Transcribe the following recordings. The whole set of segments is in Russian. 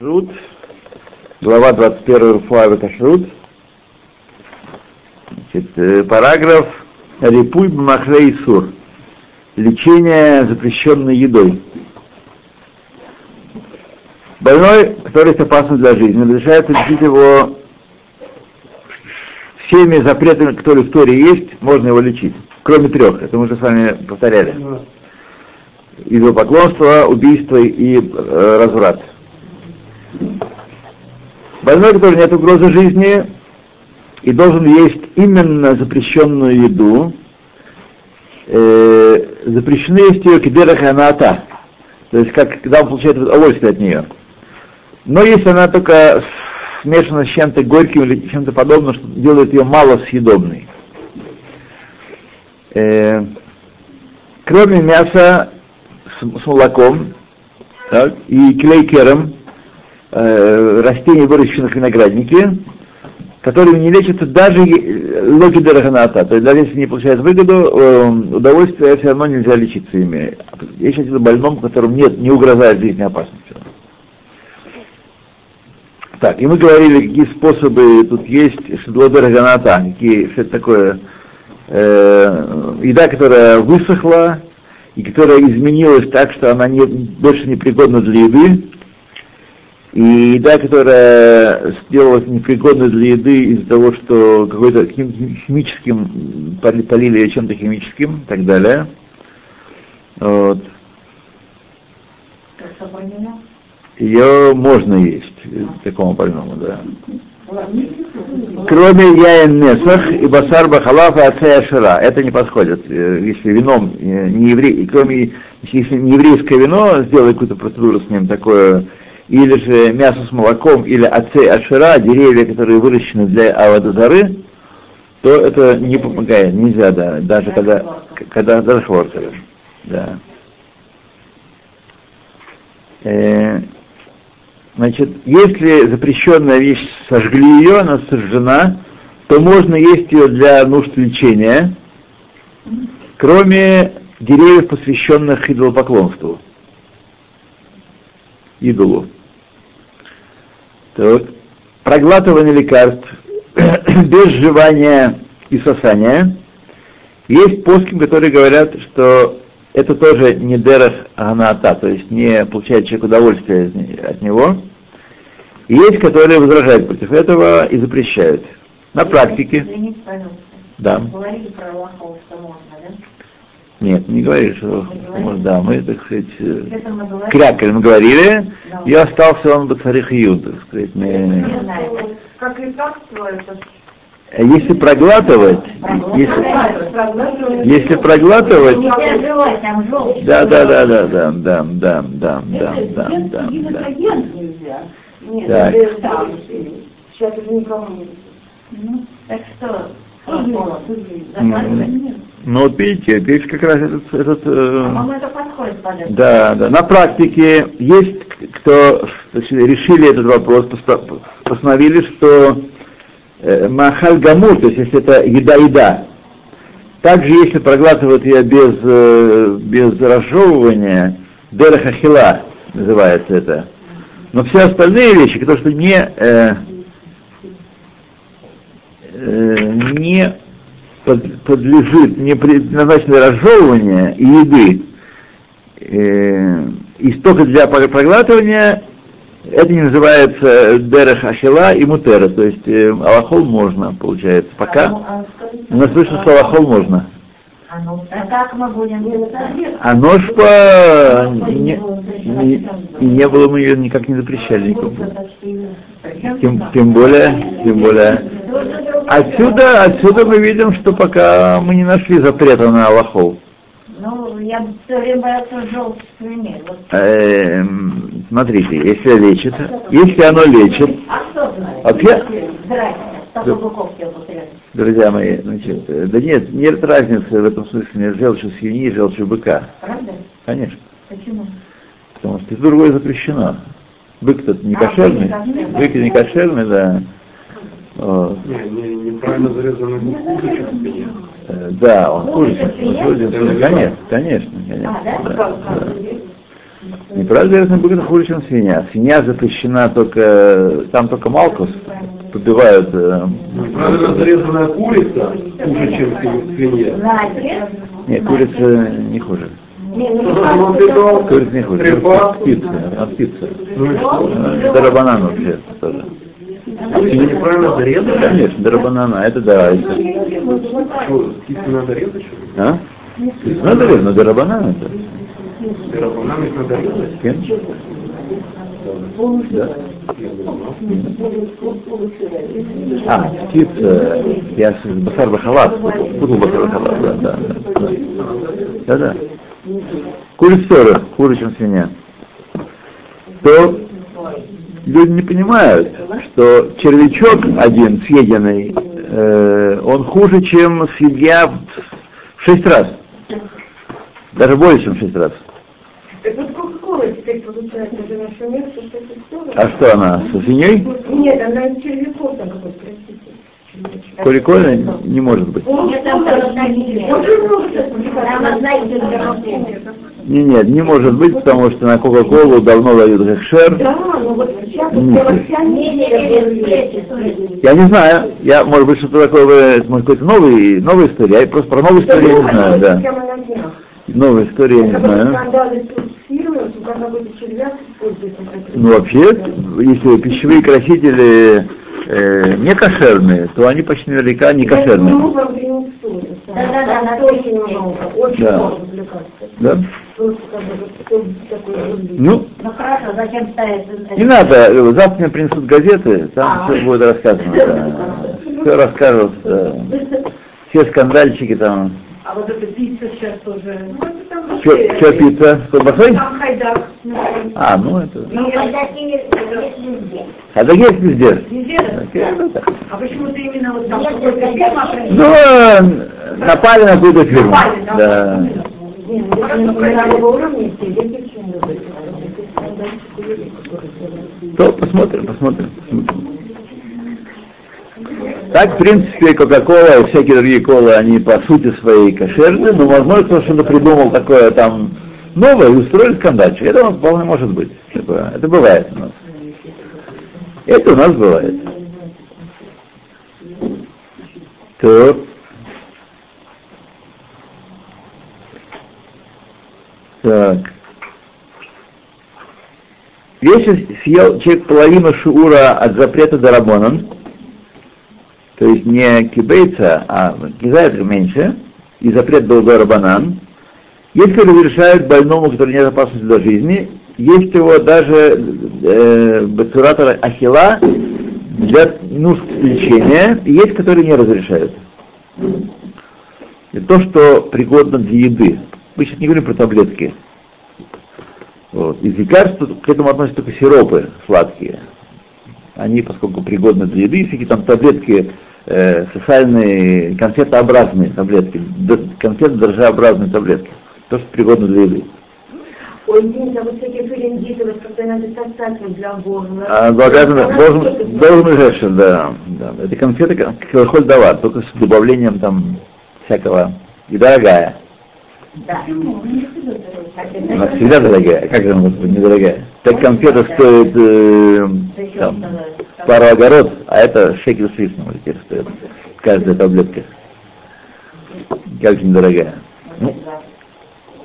Кашрут, глава 21 Руфуава Кашрут, Значит, э, параграф Рипуй Махлей Сур. Лечение запрещенной едой. Больной, который есть опасен для жизни, разрешается лечить его всеми запретами, которые в Торе есть, можно его лечить. Кроме трех, это мы уже с вами повторяли. Идолопоклонство, убийство и э, разврат. Больной, который нет угрозы жизни и должен есть именно запрещенную еду, э, запрещены есть ее кидерах аната, то есть как, когда он получает удовольствие от нее. Но если она только смешана с чем-то горьким или чем-то подобным, что делает ее мало съедобной. Э, кроме мяса с, с молоком так, и клейкером, э, растений, выращенных в винограднике, которыми не лечатся даже локи дорогоната. То есть даже если не получает выгоду, э, удовольствие все равно нельзя лечиться ими. Я сейчас о больном, которому нет, не угрожает жизнь опасности. Так, и мы говорили, какие способы тут есть шедлодорогоната, какие, что это такое, э, еда, которая высохла, и которая изменилась так, что она не, больше не пригодна для еды, и еда, которая сделалась непригодной для еды из-за того, что какой-то химическим полили ее чем-то химическим и так далее. Вот. Ее можно есть, такому больному, да. Кроме яин несах и басар бахалаф и ацея шира. Это не подходит. Если вином не еврей, кроме если не еврейское вино, сделай какую-то процедуру с ним такое или же мясо с молоком, или отцей ашира, деревья, которые выращены для авадазары, то это не помогает, нельзя, да, даже когда, когда даже хворка, да. Э, значит, если запрещенная вещь сожгли ее, она сожжена, то можно есть ее для нужд лечения, кроме деревьев, посвященных идолопоклонству, идолу. Так. Проглатывание лекарств без жевания и сосания. Есть плоским, которые говорят, что это тоже не дерах аната, то есть не получает человек удовольствие от него. И есть, которые возражают против этого и запрещают. На практике. Да. Говорили про что можно, да? Нет, не говорили, что может, да, мы, так сказать, крякали, мы говорили, да. и остался он Бацарих Юд, так сказать. Мы... Как лекарство это а если проглатывать, если, если проглатывать, да, да, да, да, да, да, да, да, да, да, да, да. Так. Сейчас уже никому не Так что, ну вот видите, здесь как раз этот... этот э, это подходит да, да. На практике есть кто решили этот вопрос, постановили, что э, махаль гамур, то есть если это еда-еда, также если проглатывают ее без, э, без разжевывания, дерахахила называется это. Но все остальные вещи, которые что не, э, не под, подлежит не предназначено разжевывания и еды, э, и только для проглатывания, это не называется дерех ашила и мутера, то есть э, алахол можно, получается, пока. А, а, нас слышно, что алахол можно. А А ножпа не, не, не было, мы ее никак не запрещали никому. Тем, тем более, тем более. Отсюда, отсюда мы видим, что пока мы не нашли запрета на Аллахов. Ну, я все время боялся желтых свиней. Эм, смотрите, если лечит, если оно лечит. А что? Вообще, Друзья мои, значит, да нет, нет разницы в этом смысле между желчью свиньи и желчью быка. Правда? Конечно. Почему? Потому что это другое запрещено. Бык-то не а, кошерный, бык не кошерный, да. Вот. Не, не, неправильно зарезанный курочек э, Да, он курочек. Конечно, конечно, конечно. А, да? Да, да. Неправильно зарезанный бык это хуже, чем свинья. Свинья запрещена только, там только малкус, подбивают. Э, Правильно зарезанная курица хуже, чем свинья. нет, курица не хуже. Ломбидо, Курица не хуже. Птица, а птица. Ну и что? Э, Дарабанан вообще тоже. Свинья неправильно зарезана? Конечно, дарабанана, это да. это- Что, птицу надо резать, что ли? А? Надо резать, но дарабанан это. Нам их надо резать? Конечно. Да. А, птица, я с басар бахалат, путал басар бахалат, да, да, да. Да, да. Курица хуже, чем свинья. То люди не понимают, что червячок один съеденный, э, он хуже, чем свинья в шесть раз. Даже больше, чем в шесть раз. Так вот Кока-Кола теперь получается же наша место, что это все. А что она, со свиньей? Нет, она там какой-то, простите. Коликольна не может быть. Нет, там много сейчас Там одна из Не, нет, не может быть, потому что на Кока-Колу давно дают хэкшер. Да, ну вот сейчас Я не знаю, я, может быть, что-то такое, может, какой-то новый, новая история, я просто про новую историю я не знаю, да. Новая история я не знаю. Ну, вообще, если пищевые красители э, не кошерные, то они почти наверняка не кошерные. Да. Да? Ну, Ну хорошо, зачем ставить? не надо, завтра мне принесут газеты, там А. все будет рассказано. да. Все расскажут, да. все скандальчики там. А вот эта пицца сейчас тоже. Ну, это там Что вообще- пицца? С колбасой? Там хайдак. А, ну это. Ну, когда есть везде. А так есть везде. Везде, да? Ну. А почему-то именно вот там какой-то это фирма. Ну, э, напали на какую-то фирму. Напали, да. Ну, почему любят. То посмотрим, посмотрим. Так, в принципе, Кока-Кола и всякие другие колы, они по сути своей кошерны, но, возможно, кто что-то придумал такое там новое и устроил скандальчик. Это вполне может быть. Такое. Это бывает у нас. Это у нас бывает. То. Так. Если съел человек половину шуура от запрета Дарабонан, то есть не кибейца, а кизает меньше, и запрет был Дарабанан, если разрешают больному, который нет опасности для жизни, есть его даже э, бацуратор ахила для нужд лечения, и есть, которые не разрешают. Это то, что пригодно для еды. Мы сейчас не говорим про таблетки. Вот. Из лекарств к этому относятся только сиропы сладкие. Они, поскольку пригодны для еды, всякие там таблетки, э, социальные, конфетообразные таблетки, д- конфетно-дрожжеобразные таблетки. То, что пригодно для еды. Ой, извините, а вот всякие фарингиты, вот когда надо сосать для горла. А, благодарен, должен, должен да, да. Это конфета как давар, только с добавлением там всякого. И дорогая. Да. Она всегда дорогая. Как же она может быть недорогая? Так конфета стоит э, там, пару огород, а это шекель с лишним теперь стоит. Каждая таблетка. Как же недорогая. Ну,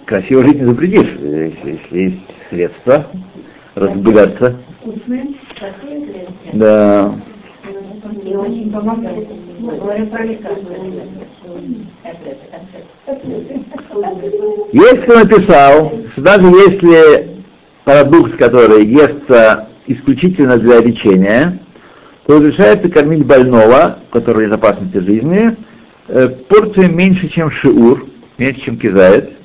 красиво жить не запретишь, если, если есть средства разбегаться. Да. И очень помогает. Говорю про лекарства. Если он написал, что даже если продукт, который естся исключительно для лечения, то разрешается кормить больного, который из опасности жизни, э, порцию меньше, чем шиур, меньше, чем кизает,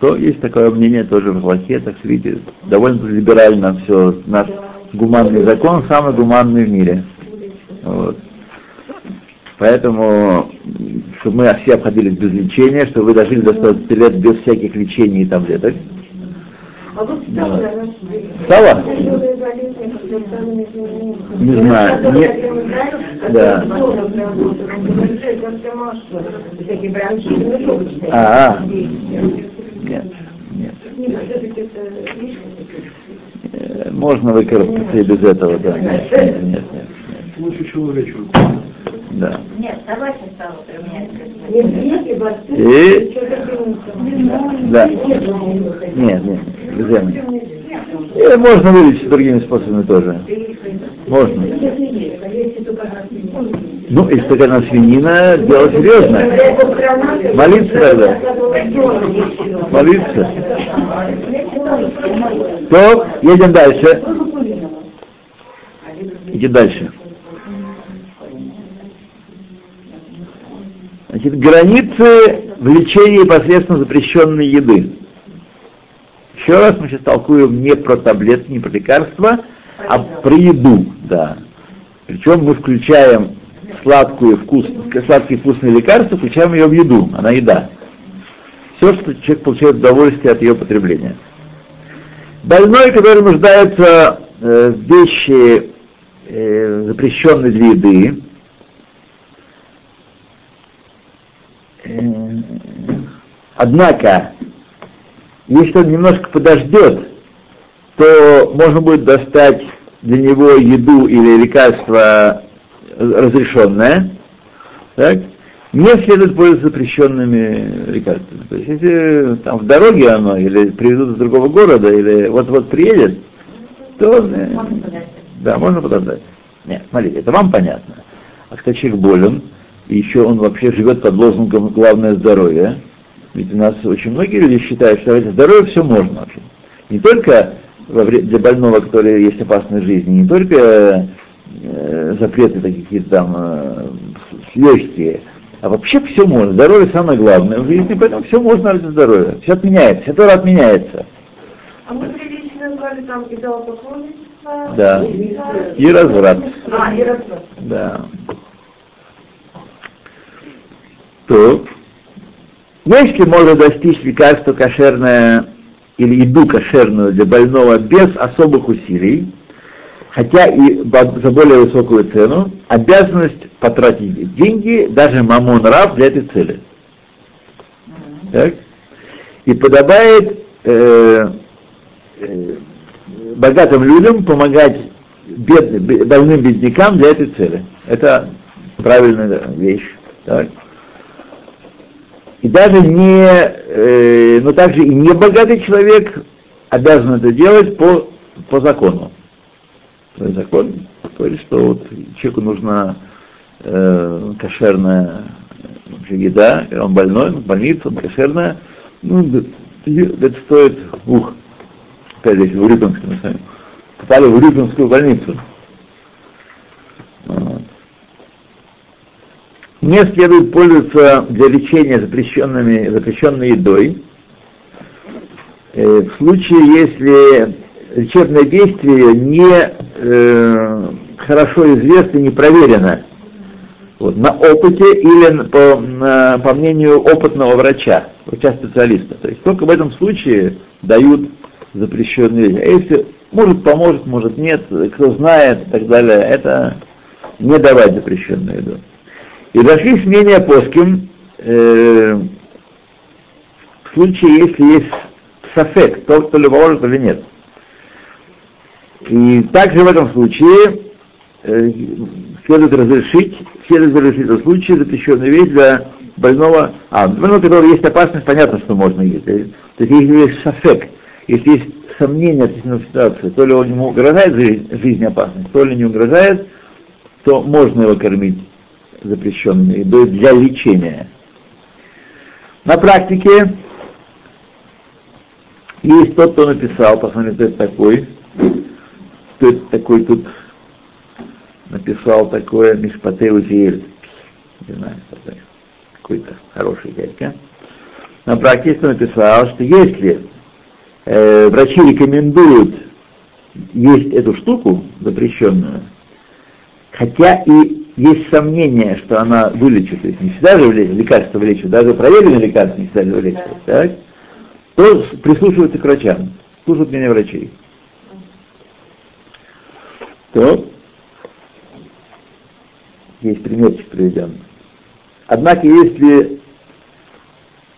то есть такое мнение тоже в Аллахе, так видите, довольно либерально все, наш гуманный закон самый гуманный в мире. Вот. Поэтому, чтобы мы все обходились без лечения, чтобы вы дожили до 120 лет без всяких лечений и таблеток. А вот стало, Стало? Не знаю, не- да. А, а. Нет. нет. Э, Можно выкарабкаться и без этого, да. Нет, нет, нет. Нет. Лучше человечку. Да. Нет, собака стала применять. Нет, дети, борцы, И- Да. Нет, нет, друзья мои. И можно вылечить другими способами тоже. Можно. Только Ну, если только на свинина, дело серьезное. Молиться тогда. Молиться. То, едем дальше. Идем дальше. Значит, границы влечения непосредственно запрещенной еды. Еще раз мы сейчас толкуем не про таблетки, не про лекарства, а про еду, да. Причем мы включаем сладкую вкус, сладкие вкусные лекарства, включаем ее в еду, она еда. Все, что человек получает удовольствие от ее потребления. Больной, который нуждается э, в вещи, э, запрещенной для еды, однако, если он немножко подождет, то можно будет достать для него еду или лекарство разрешенное, так, не следует пользоваться запрещенными лекарствами. То есть если там в дороге оно, или привезут из другого города, или вот-вот приедет, то э, да, можно подождать. Нет, смотрите, это вам понятно. А когда человек болен, и еще он вообще живет под лозунгом «главное здоровье», ведь у нас очень многие люди считают, что ради здоровья все можно вообще. Не только для больного, который есть опасность жизни, не только э, запреты такие там э, легкие, а вообще все можно. Здоровье самое главное в жизни, поэтому все можно ради здоровья. Все отменяется, все тоже отменяется. А мы прилично назвали там идолопоклонничество. Да. И- И разврат. А, и разврат. Да. То, если можно достичь лекарства кошерное или еду кошерную для больного без особых усилий, хотя и за более высокую цену, обязанность потратить деньги, даже мамон раб для этой цели. Так? И подобает э, э, богатым людям помогать бедным, бе- больным беднякам для этой цели. Это правильная вещь. Так? И даже не, э, но также и не богатый человек обязан это делать по, по закону. То есть закон говорит, что вот человеку нужна э, кошерная э, вообще еда, он больной, он в больнице, он кошерная, ну, это стоит, ух, опять здесь в Урюпинске мы с вами попали в Урюпинскую больницу. Вот. Не следует пользоваться для лечения запрещенными, запрещенной едой. Э, в случае, если лечебное действие не э, хорошо известно, не проверено вот, на опыте или по, на- по мнению опытного врача, врача-специалиста. То есть только в этом случае дают запрещенные вещи. А если может поможет, может нет, кто знает и так далее, это не давать запрещенную еду. И дошлись мнения плоским э, в случае, если есть сафек, то, то ли поможет или нет. И также в этом случае э, следует разрешить, следует разрешить в этом случае запрещенную вещь для больного, а, больного, у есть опасность, понятно, что можно есть. То есть если есть сафек, если есть сомнения относительно ситуации, то ли он ему угрожает жи- жизни опасность, то ли не угрожает, то можно его кормить запрещенной едой для лечения. На практике есть тот, кто написал, посмотрите, кто это такой, кто это такой тут написал такое Мишпате Узиэль, не знаю, какой-то хороший дядька. На практике написал, что если э, врачи рекомендуют есть эту штуку запрещенную, хотя и есть сомнение, что она вылечит, то есть не всегда же лекарства вылечат, даже проверенные лекарства не всегда же вылечат, так? то прислушиваются к врачам, слушают мнение врачей. То есть примерчик приведен. Однако, если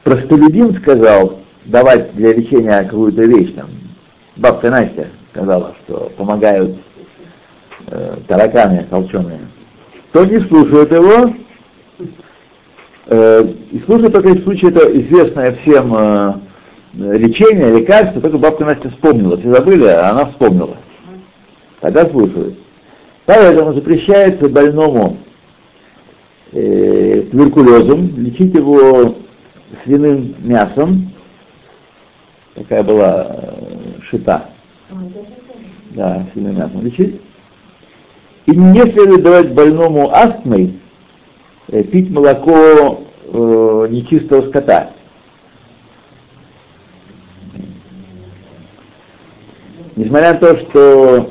простолюдин сказал, давать для лечения какую-то вещь, там, бабка Настя сказала, что помогают э, тараканы толченые, то не слушают его, э, и слушают только в случае это известное всем э, лечение, лекарство, только бабка Настя вспомнила, все забыли, а она вспомнила. Тогда слушают. Поэтому запрещается больному э, туберкулезом лечить его свиным мясом, такая была э, шита, да, свиным мясом лечить, и не следует давать больному астмой э, пить молоко э, нечистого скота. Несмотря на то, что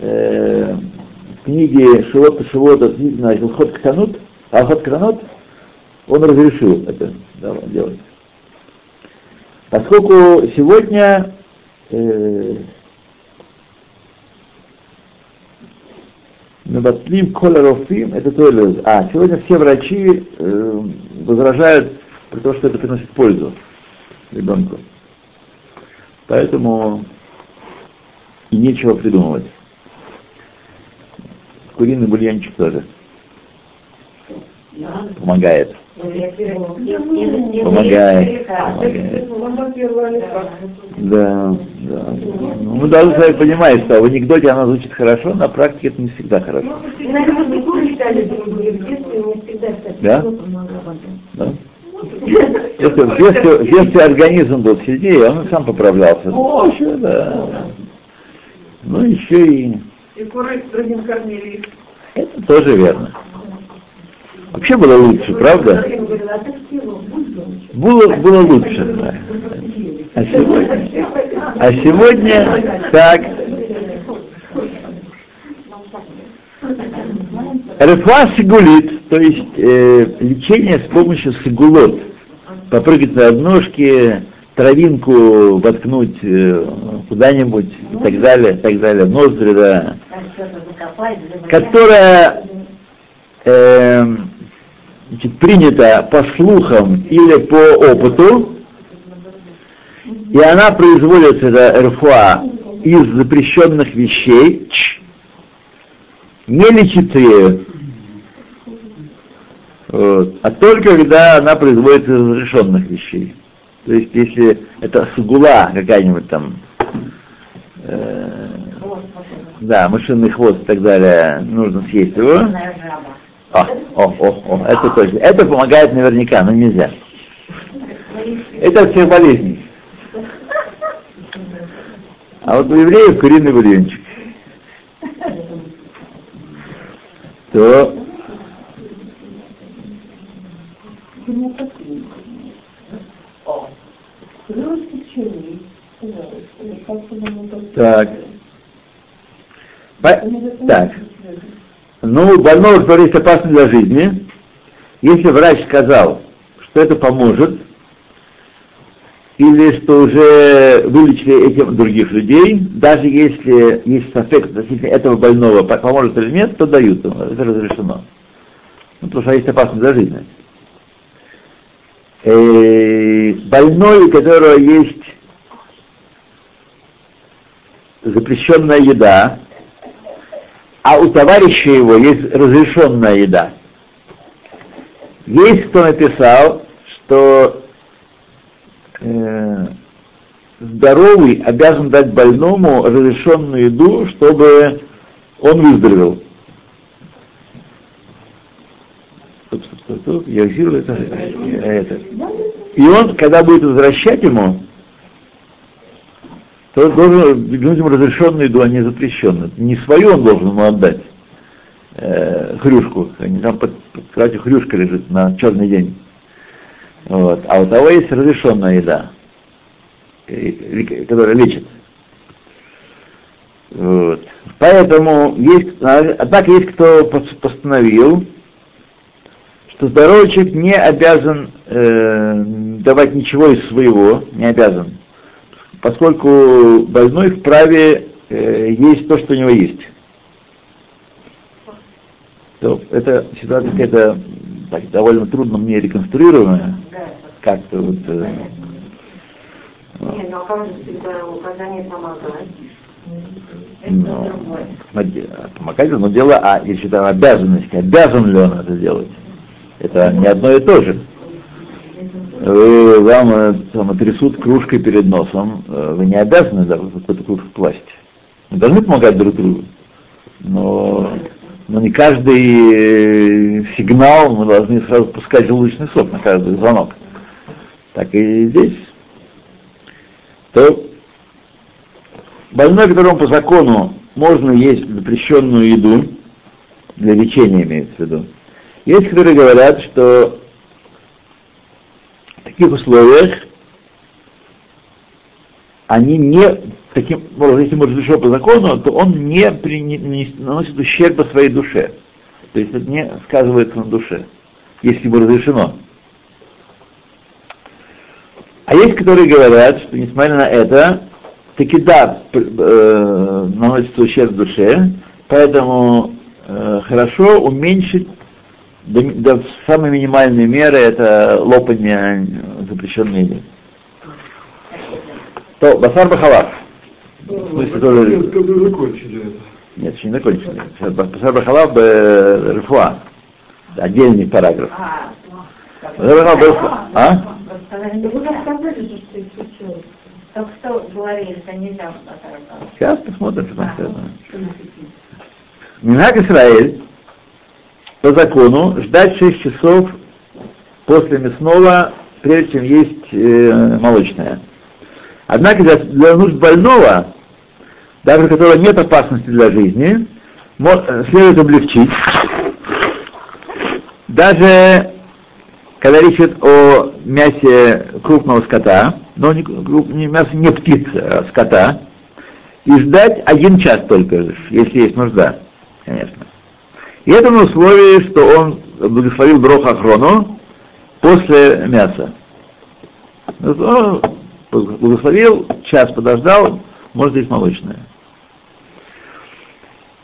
э, в книге Шивот Шивота значит, Ход Ктанут, а Ход Кранот, он разрешил это делать. Поскольку сегодня э, Мебатлим колерофим, это то А, сегодня все врачи э, возражают при том, что это приносит пользу ребенку. Поэтому и нечего придумывать. Куриный бульончик тоже помогает. Помогает. Помогает. Да, да. Ну, мы должны с вами понимать, что в анекдоте она звучит хорошо, на практике это не всегда хорошо. Да? Да? Если в детстве организм был сильнее, он сам поправлялся. Ну, еще, да. Ну, еще и... И куры другим кормили. Это тоже верно. Вообще было лучше, правда? Было, было лучше, да. А сегодня, а сегодня так. Рефа сигулит, то есть э, лечение с помощью сигулот. Попрыгать на одножке, травинку воткнуть э, куда-нибудь и так далее, так далее, ноздри, да. Которая э, значит, принята по слухам или по опыту, и она производится, это РФА, из запрещенных вещей, ч, не лечит ею, вот, а только когда она производится из разрешенных вещей. То есть, если это сугула какая-нибудь там, э, да, мышиный хвост и так далее, нужно съесть его. О, о, о, о, это точно. Это помогает наверняка, но нельзя. Это от всех болезней. А вот у евреев куриный бульончик. То так. По... Так. Ну, больного, есть опасно для жизни, если врач сказал, что это поможет, или что уже вылечили этим других людей, даже если есть софект относительно этого больного, поможет или нет, то дают ему, это разрешено. Ну, потому что есть опасность для жизни. Э, больной, у которого есть запрещенная еда, а у товарища его есть разрешенная еда. Есть кто написал, что э, здоровый обязан дать больному разрешенную еду, чтобы он выздоровел. Я это, это. И он, когда будет возвращать ему, то он должен ему разрешенную еду, а не запрещенную. Не свою он должен ему отдать, э, хрюшку. Там под, под кроватью хрюшка лежит на черный день. Вот. А у того есть разрешенная еда, которая лечит. Вот. Поэтому есть, однако есть кто постановил, что здоровый человек не обязан э, давать ничего из своего, не обязан поскольку больной вправе э, есть то, что у него есть. То это ситуация какая-то так, довольно трудно мне реконструируемая, как-то вот, э, Не, ну а как же всегда указание помогать? Это Ну, другое. смотри, помогать но дело, а если там обязанность, обязан ли он это делать? Это не одно и то же. Вы, вам э, там, трясут кружкой перед носом, э, вы не обязаны даже какую-то кружку класть. Вы должны помогать друг другу. Но, но не каждый э, сигнал мы должны сразу пускать желудочный сок на каждый звонок. Так и здесь. То больной, которому по закону можно есть запрещенную еду, для лечения имеется в виду, есть, которые говорят, что таких условиях они не таким образом, если ему разрешено по закону, то он не, при, не, наносит ущерба своей душе. То есть это не сказывается на душе, если ему разрешено. А есть, которые говорят, что несмотря на это, таки да, э, наносится ущерб душе, поэтому э, хорошо уменьшить до, до самой минимальной меры это лопание запрещенной еды. То, басар бахалав. В смысле, тоже... Нет, еще не закончили. Сейчас басар бахалав б рифуа. Отдельный параграф. А, Басар бахалав б рифуа. А? ну. Только что говорили, что нельзя. Сейчас посмотрим, что там сказано. Минхак Исраэль по закону ждать 6 часов после мясного, прежде чем есть э, молочное. Однако для, для нужд больного, даже у которого нет опасности для жизни, э, следует облегчить. Даже когда речь идет о мясе крупного скота, но не, не мясо не птицы, а скота, и ждать один час только, если есть нужда, конечно. И это на условии, что он благословил Броха Ахрону после мяса. Вот он благословил, час подождал, может есть молочное.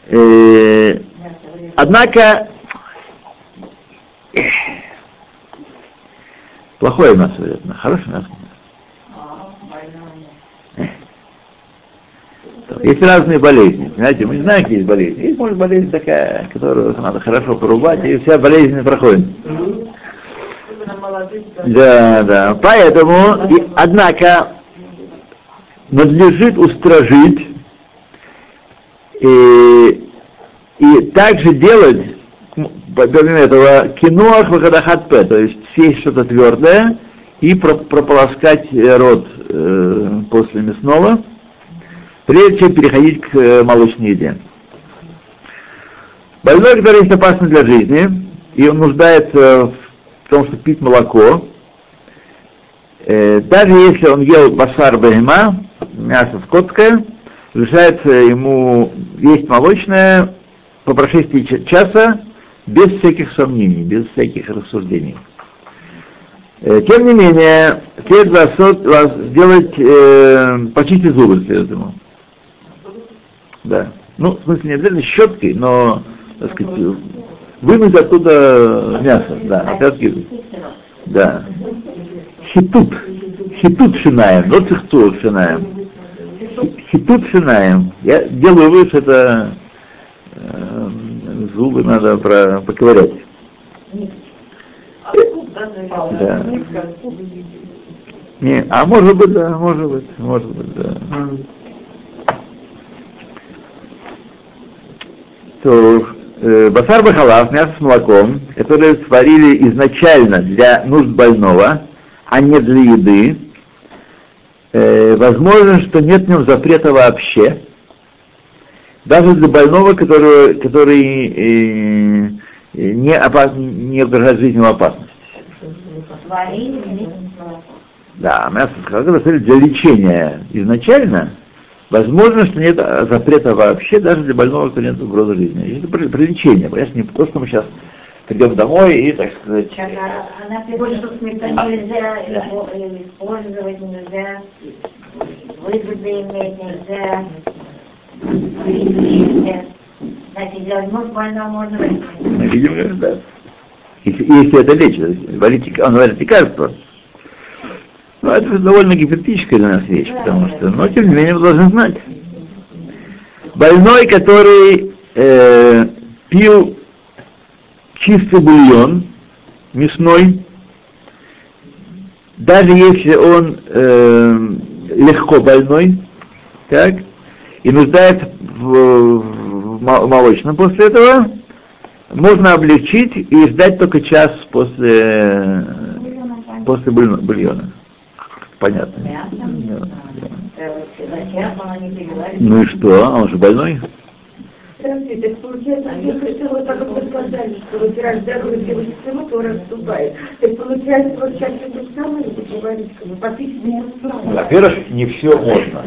Э, Однако, плохое мясо, вероятно, хорошее мясо. Есть разные болезни. Понимаете, мы не знаем, какие есть болезни. Есть, может, болезнь такая, которую надо хорошо порубать, и вся болезнь проходит. На молодых, да. Да. Поэтому, и, однако, надлежит устражить и, и также делать, м, помимо этого, киноах вахадахатпе, то есть съесть что-то твердое и про- прополоскать рот э, после мясного, прежде чем переходить к э, молочной еде. Больной, который есть опасен для жизни, и он нуждается в том, чтобы пить молоко, э, даже если он ел басар бахима, мясо скотское, разрешается ему есть молочное по прошествии ча- часа без всяких сомнений, без всяких рассуждений. Э, Тем не менее, следует сделать, э, почистить зубы следует ему. Да. Ну, в смысле, не обязательно щеткой, но, так сказать, вынуть оттуда мясо, да, опять да. Хитут. Хитут шинаем, но цихтур шинаем. Хитут шинаем. Я делаю вывод, это э, зубы надо про, поковырять. Да. Не, а может быть, да, может быть, может быть, да. То э, басар бахалав, мясо с молоком, которые сварили изначально для нужд больного, а не для еды, э, возможно, что нет в нем запрета вообще, даже для больного, который, который э, э, не, опас, не угрожает жизнью опасности. Варили вместе с молоком. Да, мясо для лечения изначально, возможно, что нет запрета вообще даже для больного, кто нет угрозы жизни. Это при, лечении, понимаешь, не то, что мы сейчас придем домой и, так сказать, Она, она больше сметану нельзя использовать нельзя, выгоды иметь нельзя. Значит, может больного можно мы видим, э, да. Если, если это лечит, он варит лекарство. Ну, это довольно гипотетическая для нас вещь, потому что, но тем не менее мы должны знать. Больной, который э, пил чистый бульон мясной, даже если он э, легко больной, так, и нуждается в, в молочном после этого, можно облегчить и ждать только час после, после бульона. Понятно. Ну и что? А он же больной? Так получается, я хотела вот так вот сказать, что вот раз здоровье девушки само то расступает. Так получается, вот сейчас это самое, это говорить, как бы, попить Во-первых, не все можно.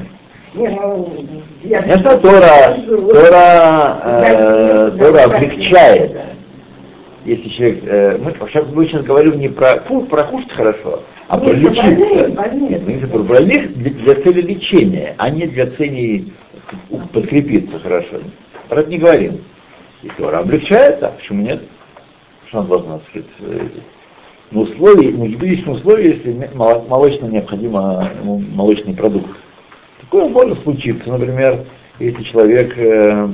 Конечно, Тора, Тора, э, Тора облегчает. Если человек, э, мы, сейчас, мы сейчас говорим не про, фу, про кушать хорошо, а. Нет, мы говорим про больных для, для цели лечения, а не для цели подкрепиться хорошо. Про это не говорим. И Тора облегчает, а почему нет? Что он должен сказать? На условии, на юридическом условии, если молочно необходимо молочный продукт. Такое может случиться, например, если человек, э,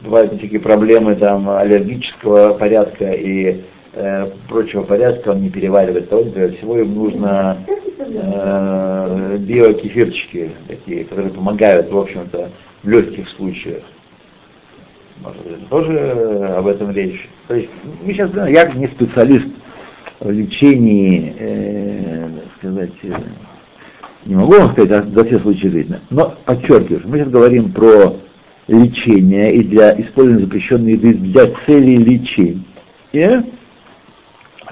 бывают всякие проблемы там, аллергического порядка и э, прочего порядка, он не переваривает того, всего ему нужно э, биокефирчики, такие, которые помогают, в общем-то, в легких случаях. Может быть, тоже об этом речь. То есть мы сейчас, я не специалист в лечении, э, сказать, э, не могу вам сказать за, за все случаи жизни, но подчеркиваю, мы сейчас говорим про лечение и для использования запрещенной еды для цели лечения.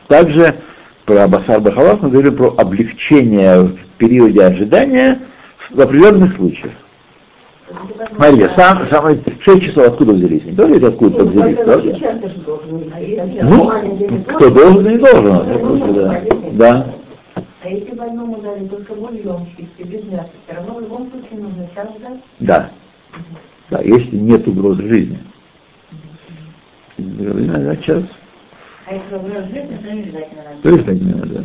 Также про Басар Бахалав мы говорим про облегчение в периоде ожидания в определенных случаях. Смотрите, сам, сам, 6 часов откуда взялись? Не тоже это откуда-то взялись, правда? Ну, кто должен и не должен. Да. да. А если больному дали только бульон чистый, без мяса, все равно в любом случае нужно час ждать? Да. Да, если нет угрозы жизни. Надо час. А если угроза жизни, то не ждать не надо. То ждать не надо.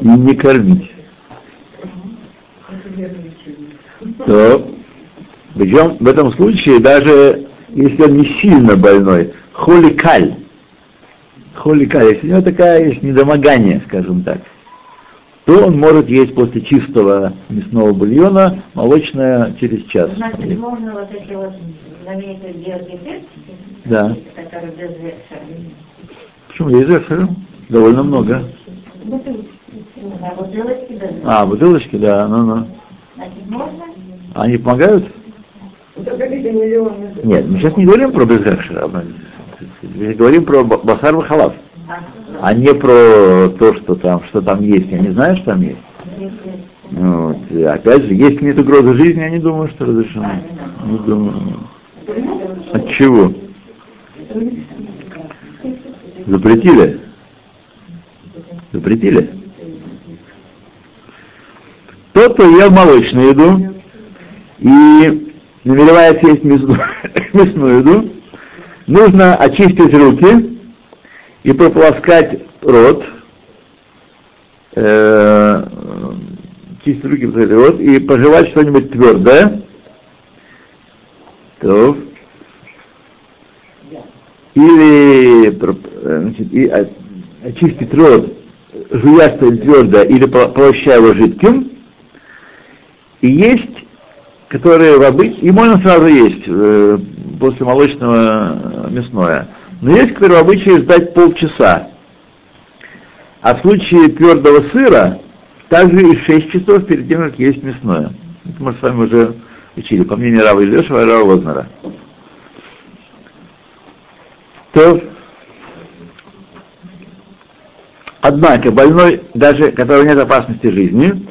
И не кормить. То, причем в этом случае даже если он не сильно больной, холикаль, холика, если у него такая есть недомогание, скажем так, то он может есть после чистого мясного бульона молочное через час. Значит, можно вот эти вот знаменитые биодефекты, да. которые без векса. Почему? Есть векса? Довольно много. А бутылочки без А, бутылочки, да, ну-ну. Значит, можно? Они помогают? Нет, мы сейчас не говорим про безгрешера. Мы говорим про басар халав, а не про то, что там, что там есть. Я не знаю, что там есть. Вот. Опять же, если нет угрозы жизни, я не думаю, что разрешено. Не думаю. От чего? Запретили? Запретили? Тот, кто ел молочную еду и намеревается есть мясную, мясную еду, нужно очистить руки и прополоскать рот, э, чистить руки, рот и пожевать что-нибудь твердое. То. Или значит, и очистить рот, жуя что-нибудь твердое или полощая его жидким. И есть, которые в обычном, и можно сразу есть, э, после молочного мясное. Но есть, которые в обычае ждать полчаса. А в случае твердого сыра, также и 6 часов перед тем, как есть мясное. Это мы с вами уже учили, по мнению Рава Ильешева и Рава Вознера. То, однако, больной, даже которого нет опасности жизни,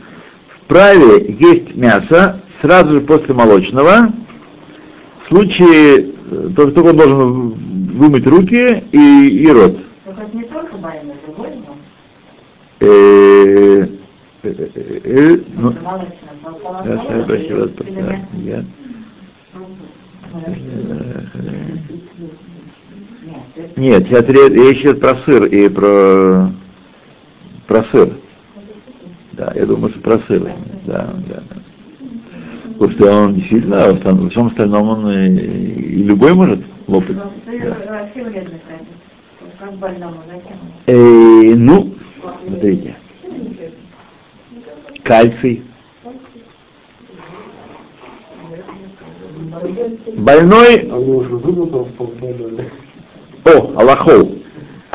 вправе есть мясо сразу же после молочного, в случае, то, только он должен вымыть руки и, и рот. Только не только больной, другой Э, э, э, ну, Молочно, я я. Нет, сейчас про сыр и про, про сыр. Да, я думаю, что просыл. Да, да. Потому что он действительно, во всем- во всем остальном он и, и любой может лопать. Ну, это вообще вредно, кстати. Как больному, зачем? Э, ну, смотрите. Кальций. Больной, А о, Аллахов.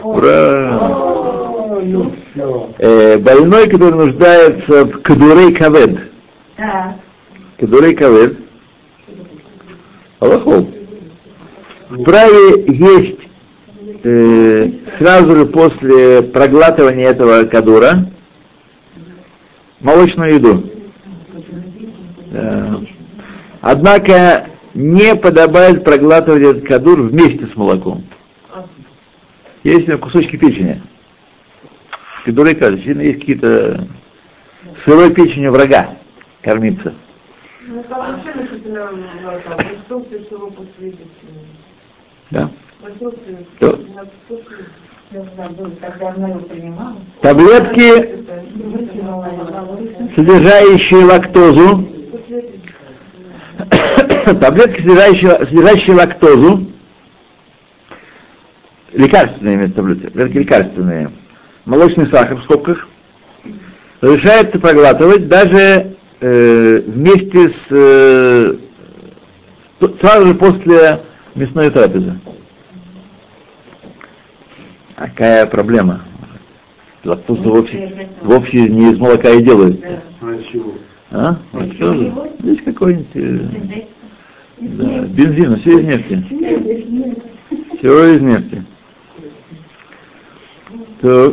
Ура! А, ну. Э, больной, который нуждается в кадурей кавед. Да. Кадурей кавед. Аллахов. Вправе есть э, сразу же после проглатывания этого кадура молочную еду. Да. Однако не подобает проглатывать этот кадур вместе с молоком. Есть кусочки печени. Кадуры действительно есть какие-то сырой печенью врага кормиться. Ну, там вообще написано в инструкции, что вы последуете. Да. Таблетки, содержащие лактозу, таблетки, содержащие, содержащие лактозу, лекарственные таблетки, таблетки лекарственные, молочный сахар в скобках, разрешается проглатывать даже э, вместе с э, сразу же после мясной трапезы. Какая проблема? Лактозу вовсе, вовсе не из молока и делают. А чего? А? Вот что же? Здесь какой-нибудь э, да, бензин, все из нефти. Все из нефти. То,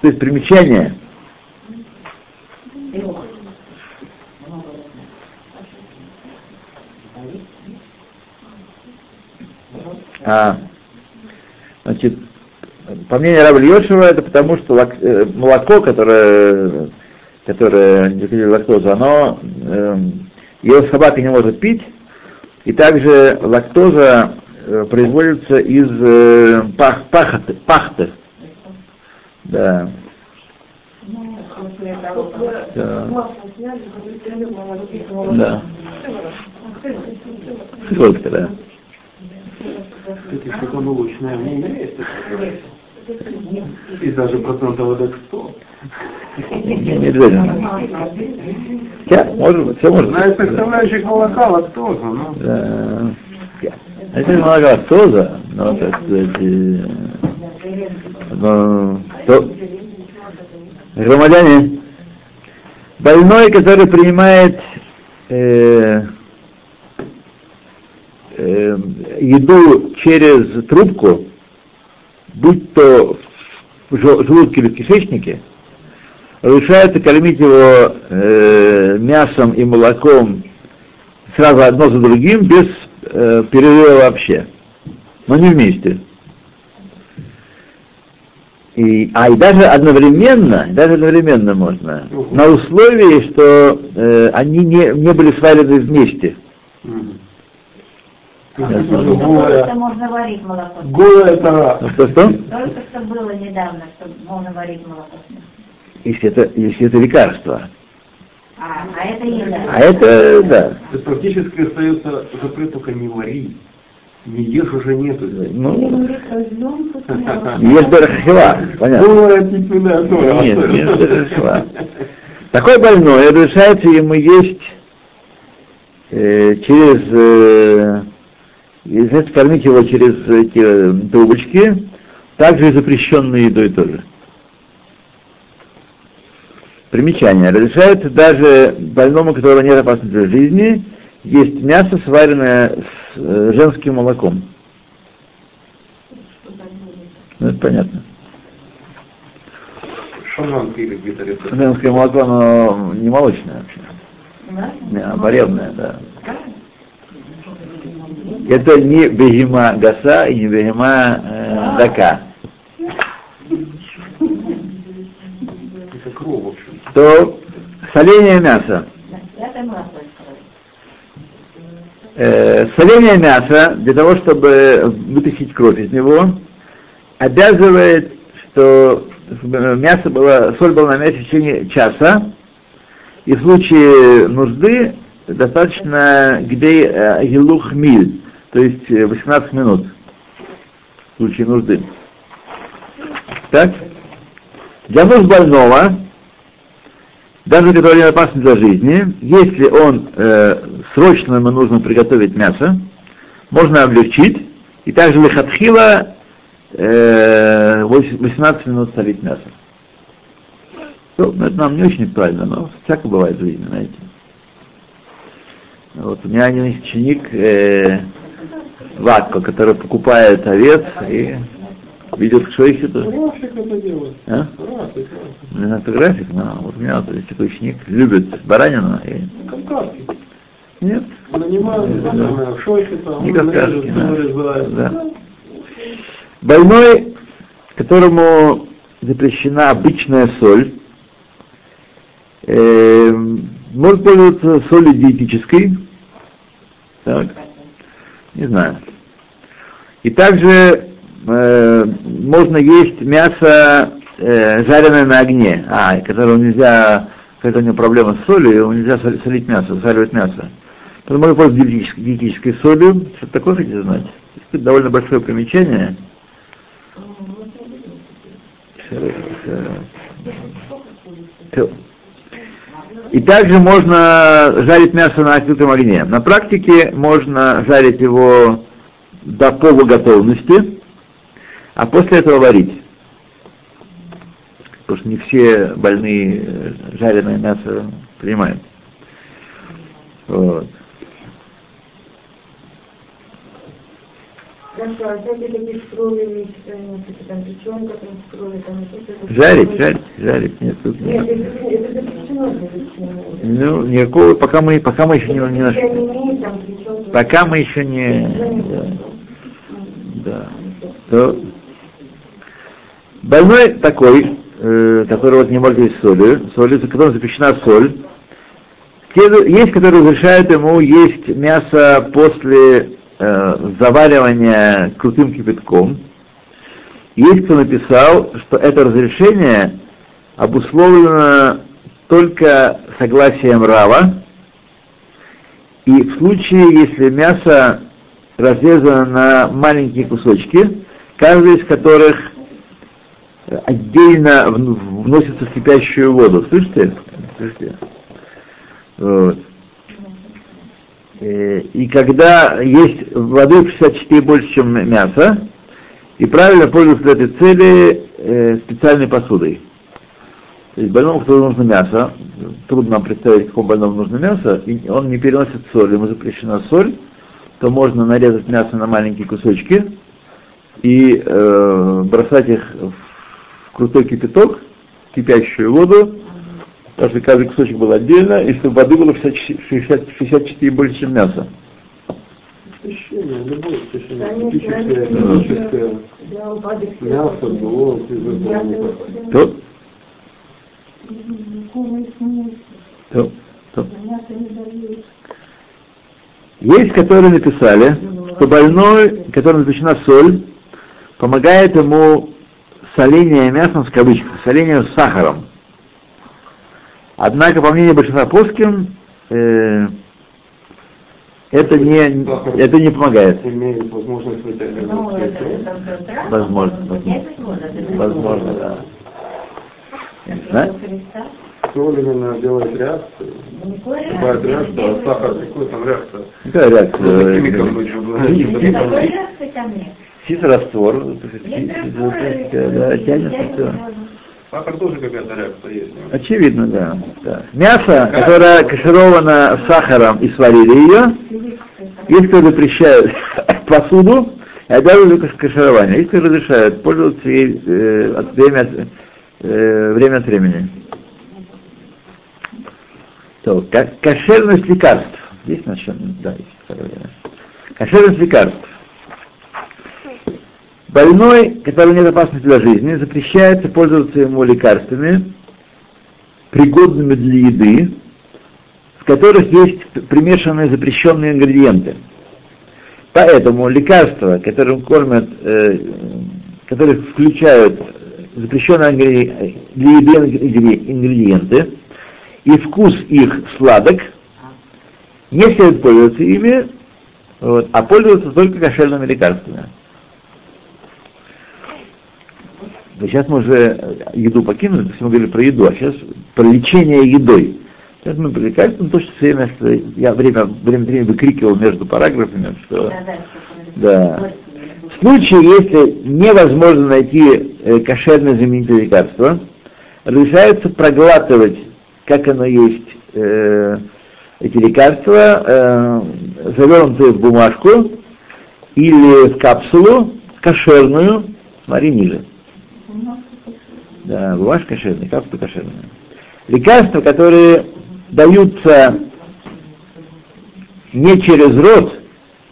то есть примечание. его. А, значит, по мнению Раба Льешева, это потому, что лак- э, молоко, которое, которое не лактозу, оно, эм, его собака не может пить, и также лактоза э, производится из э, пах, пахоты, пахты. Да. Да. Да. Сколько, да. Кстати, в ней есть. И даже процентов так 100. Не, обязательно. Хотя, может быть, все может быть. да. составляющих молока лактоза, ну. Да. Это не много лактоза, но, так сказать, э, но, то, громадяне, больной, который принимает э, э, еду через трубку, будь то в жел- желудке или в кишечнике, разрешается кормить его э, мясом и молоком сразу одно за другим, без э, перерыва вообще. Но не вместе. И, а и даже одновременно, даже одновременно можно, Мгм. на условии, что э, они не, не были сварены вместе. Мгм. Это голая- что можно варить молоко. Тара. Ну, что, что? Только что было недавно, что можно варить молоко. Если это, если это лекарство. А, а это еда. А это, да. То есть практически остается запрет только не вари. Не ешь уже нету. Ну, есть Берахила, понятно. Голая письменная тора. Нет, нет Берахила. Такой больной разрешается ему есть э, через, э, разрешается кормить его через эти э, трубочки, также и запрещенной едой тоже. Примечание. Разрешается даже больному, у которого нет опасности для жизни, есть мясо, сваренное с э, женским молоком. Ну, это понятно. Шаман где-то. Женское молоко, оно не молочное вообще. Да? Не, а баревное, да. Это не бегема гаса и не бегема э, дака. То соление мяса. Э, соление мяса для того, чтобы вытащить кровь из него, обязывает, что мясо было, соль была на мясе в течение часа, И в случае нужды достаточно где э, гилух миль, то есть э, 18 минут в случае нужды. Так? Для нужд больного, даже который опасен для жизни, если он э, срочно ему нужно приготовить мясо, можно облегчить, и также лихатхила э, 18 минут солить мясо. Ну, это нам не очень актуально, но всякое бывает в жизни, знаете. Вот у меня один ученик э, Ватко, который покупает овец и видит, что их это. Рафик это делает. А? Рафик, Не знаю, это график, но вот у меня вот есть такой ученик, любит баранину и Кавказский. нет, Нанимают, там. Не он кавказский, да. Да. Больной, которому запрещена обычная соль, э, может пользоваться солью диетической. Так. Не знаю. И также э, можно есть мясо, э, жареное на огне, а, которого нельзя, когда у него проблема с солью, его нельзя сол- солить мясо, соливать мясо. Поэтому можно пользоваться диетической, диетической солью. Что такое хотите знать? Это довольно большое примечание. Всё. И также можно жарить мясо на открытом огне. На практике можно жарить его до полуготовности, а после этого варить. Потому что не все больные э, жареное мясо принимают. Вот. А. Жарить, жарить, жарить. Нет, тут Нет. Ну, никакого, пока мы, пока мы еще не, не нашли. Пока мы еще не... Да. да. То больной такой, э, который вот не может есть соли, соли, за которым запрещена соль, те, есть, которые разрешают ему есть мясо после э, заваривания крутым кипятком. Есть, кто написал, что это разрешение обусловлено только согласием Рава, и в случае, если мясо разрезано на маленькие кусочки, каждый из которых отдельно вн- вносится в кипящую воду. Слышите? Слышите? Вот. Э, И когда есть воды в 64 больше, чем мясо, и правильно пользоваться для этой цели э, специальной посудой. То есть больному, которому нужно мясо, трудно нам представить, какому больному нужно мясо, и он не переносит соль, ему запрещена соль, то можно нарезать мясо на маленькие кусочки и э, бросать их в крутой кипяток, в кипящую воду, так что каждый кусочек был отдельно, и чтобы воды было 60, 60, 64 больше, чем мяса. Течение, любое упадок Мясо, этого. То, то, то. Есть, которые написали, что больной, которому запрещена соль, помогает ему соление мясом, в кавычках, соление с сахаром. Однако, по мнению большинства плоским, э, это не, это не помогает. Ну, Возможно, Нет, возможно, Возможно, да. Христа. Соль именно делает реакцию. Бывает реакция, а сахар какой там реакция? Какая реакция? Химиком было. Никакой реакции там нет. Ситораствор, Есть да, тянется все. Сахар тоже какая-то реакция есть. Очевидно, да. да. Мясо, которое кашировано сахаром и сварили ее, есть кто запрещает посуду и обязывают к кашированию. Есть кто разрешает пользоваться ей э, от время, от- э, время от времени. То, кошерность лекарств. Есть на чем? Да, есть второе. Кошерность лекарств. Больной, который нет опасности для жизни, запрещается пользоваться ему лекарствами, пригодными для еды, в которых есть примешанные запрещенные ингредиенты. Поэтому лекарства, которым кормят, э, которые включают запрещенные ингре- ингредиенты, и вкус их сладок, не следует пользоваться ими, вот, а пользоваться только кошерными лекарствами. Сейчас мы уже еду покинули, то есть мы говорили про еду, а сейчас про лечение едой. Сейчас мы про лекарства, то, что все время, что я время, время, время выкрикивал между параграфами, что Да, да, да. Случае, если невозможно найти э, кошерное заменитель лекарства, разрешается проглатывать, как оно есть, э, эти лекарства, э, завернутые в бумажку или в капсулу кошерную, смотри ниже. Да, бумажка кошерная, капсула кошерная. Лекарства, которые даются не через рот,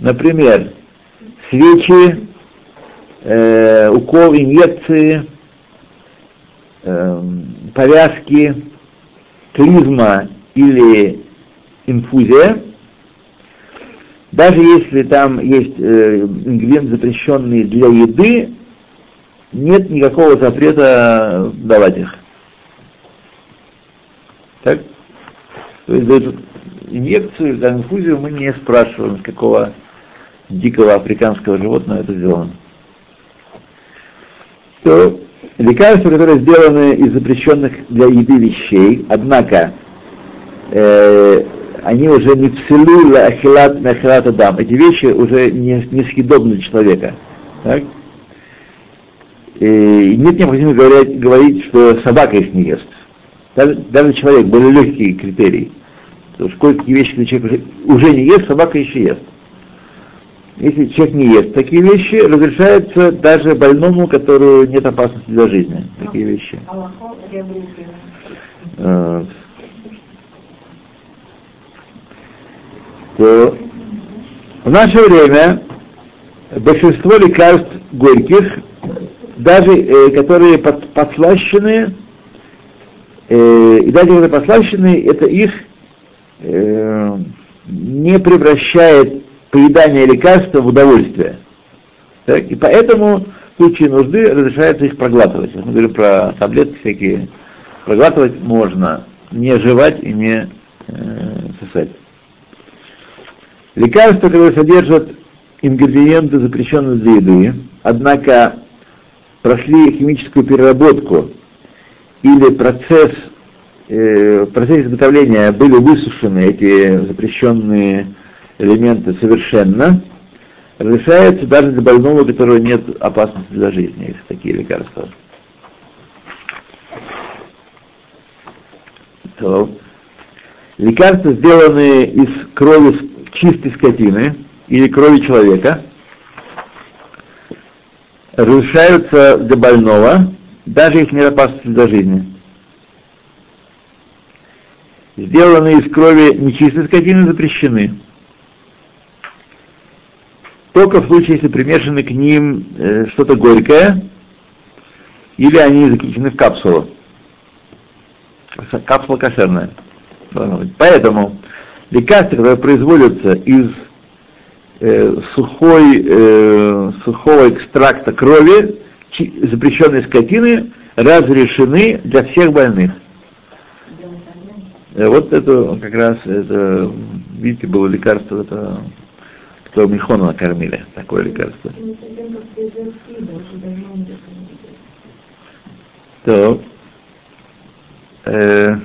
например, свечи, э, укол, инъекции, э, повязки, клизма или инфузия, даже если там есть э, ингредиенты, запрещенные для еды, нет никакого запрета давать их. Так? То есть дают инъекцию или там, инфузию мы не спрашиваем, с какого дикого африканского животного это сделано. То лекарства, которые сделаны из запрещенных для еды вещей, однако э, они уже не псилу ахилат ахилат адам. Эти вещи уже не, не съедобны для человека. Так? И нет необходимости говорить, говорить, что собака их не ест. Даже, даже человек, более легкие критерии. То сколько вещи, когда человек уже, уже не ест, собака еще ест. Если человек не ест такие вещи, разрешается даже больному, которому нет опасности для жизни. Такие вещи. Вот. То в наше время большинство лекарств горьких, даже э, которые под, подслащены, э, и даже которые подслащены, это их э, не превращает поедание лекарства в удовольствие. Так? И поэтому в случае нужды разрешается их проглатывать. Мы говорим про таблетки всякие. Проглатывать можно, не жевать и не э, сосать. Лекарства, которые содержат ингредиенты, запрещенные для еды, однако прошли химическую переработку или процесс, э, в изготовления были высушены эти запрещенные элементы совершенно, разрешается даже для больного, у которого нет опасности для жизни, если такие лекарства. То. Лекарства, сделанные из крови чистой скотины или крови человека, разрешаются для больного, даже если нет опасности для жизни. Сделанные из крови нечистой скотины запрещены. Только в случае, если примешаны к ним э, что-то горькое, или они заключены в капсулу. Капсула кошерная. Поэтому лекарства, которые производятся из э, сухой, э, сухого экстракта крови, запрещенной скотины, разрешены для всех больных. Э, вот это как раз, это, видите, было лекарство, это, кто Михона накормили, такое лекарство. Так. Э,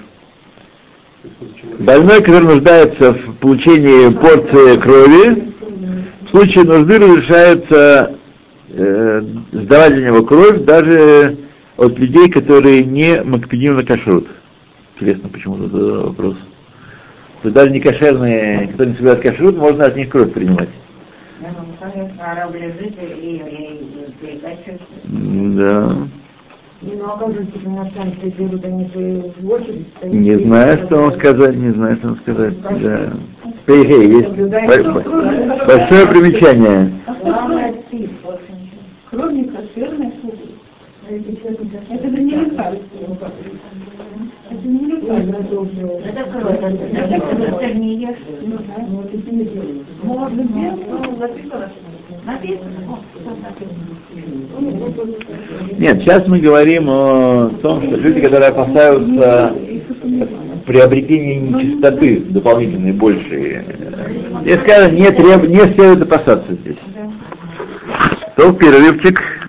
Больной, который нуждается в получении порции крови, в случае нужды разрешается э, сдавать для него кровь даже от людей, которые не макпедим на кашрут. Интересно, почему этот вопрос. То есть даже не кошерные, кто не соблюдает кашрут, можно от них кровь принимать. Да. Ну? Не знаю, что вам сказать, не знаю, что вам сказать. Да. Эй, есть бо- большое примечание. Кровь не кошерная, Это же не. Это не. Это кровь, это. Ну, написано. Нет, сейчас мы говорим о том, что люди, которые опасаются приобретение нечистоты дополнительной большей. Здесь сказано, не, треб, не следует опасаться здесь. То перерывчик.